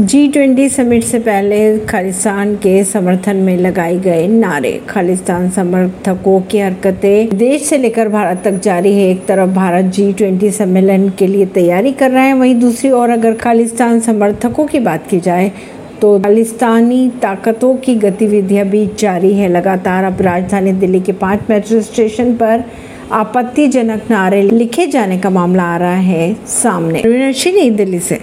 G twenty summit से पहले खालिस्तान के समर्थन में लगाए गए नारे। खालिस्तान समर्थकों की हरकतें देश से लेकर भारत तक जारी है। एक तरफ़ भारत जी ट्वेंटी सम्मेलन के लिए तैयारी कर रहा है, वहीं दूसरी ओर अगर खालिस्तान समर्थकों की बात की जाए तो खालिस्तानी ताकतों की गतिविधियाँ भी जारी है। लगातार अब राजधानी दिल्ली के पाँच मेट्रो स्टेशन पर आपत्तिजनक नारे लिखे जाने का मामला आ रहा है सामने। नई दिल्ली से।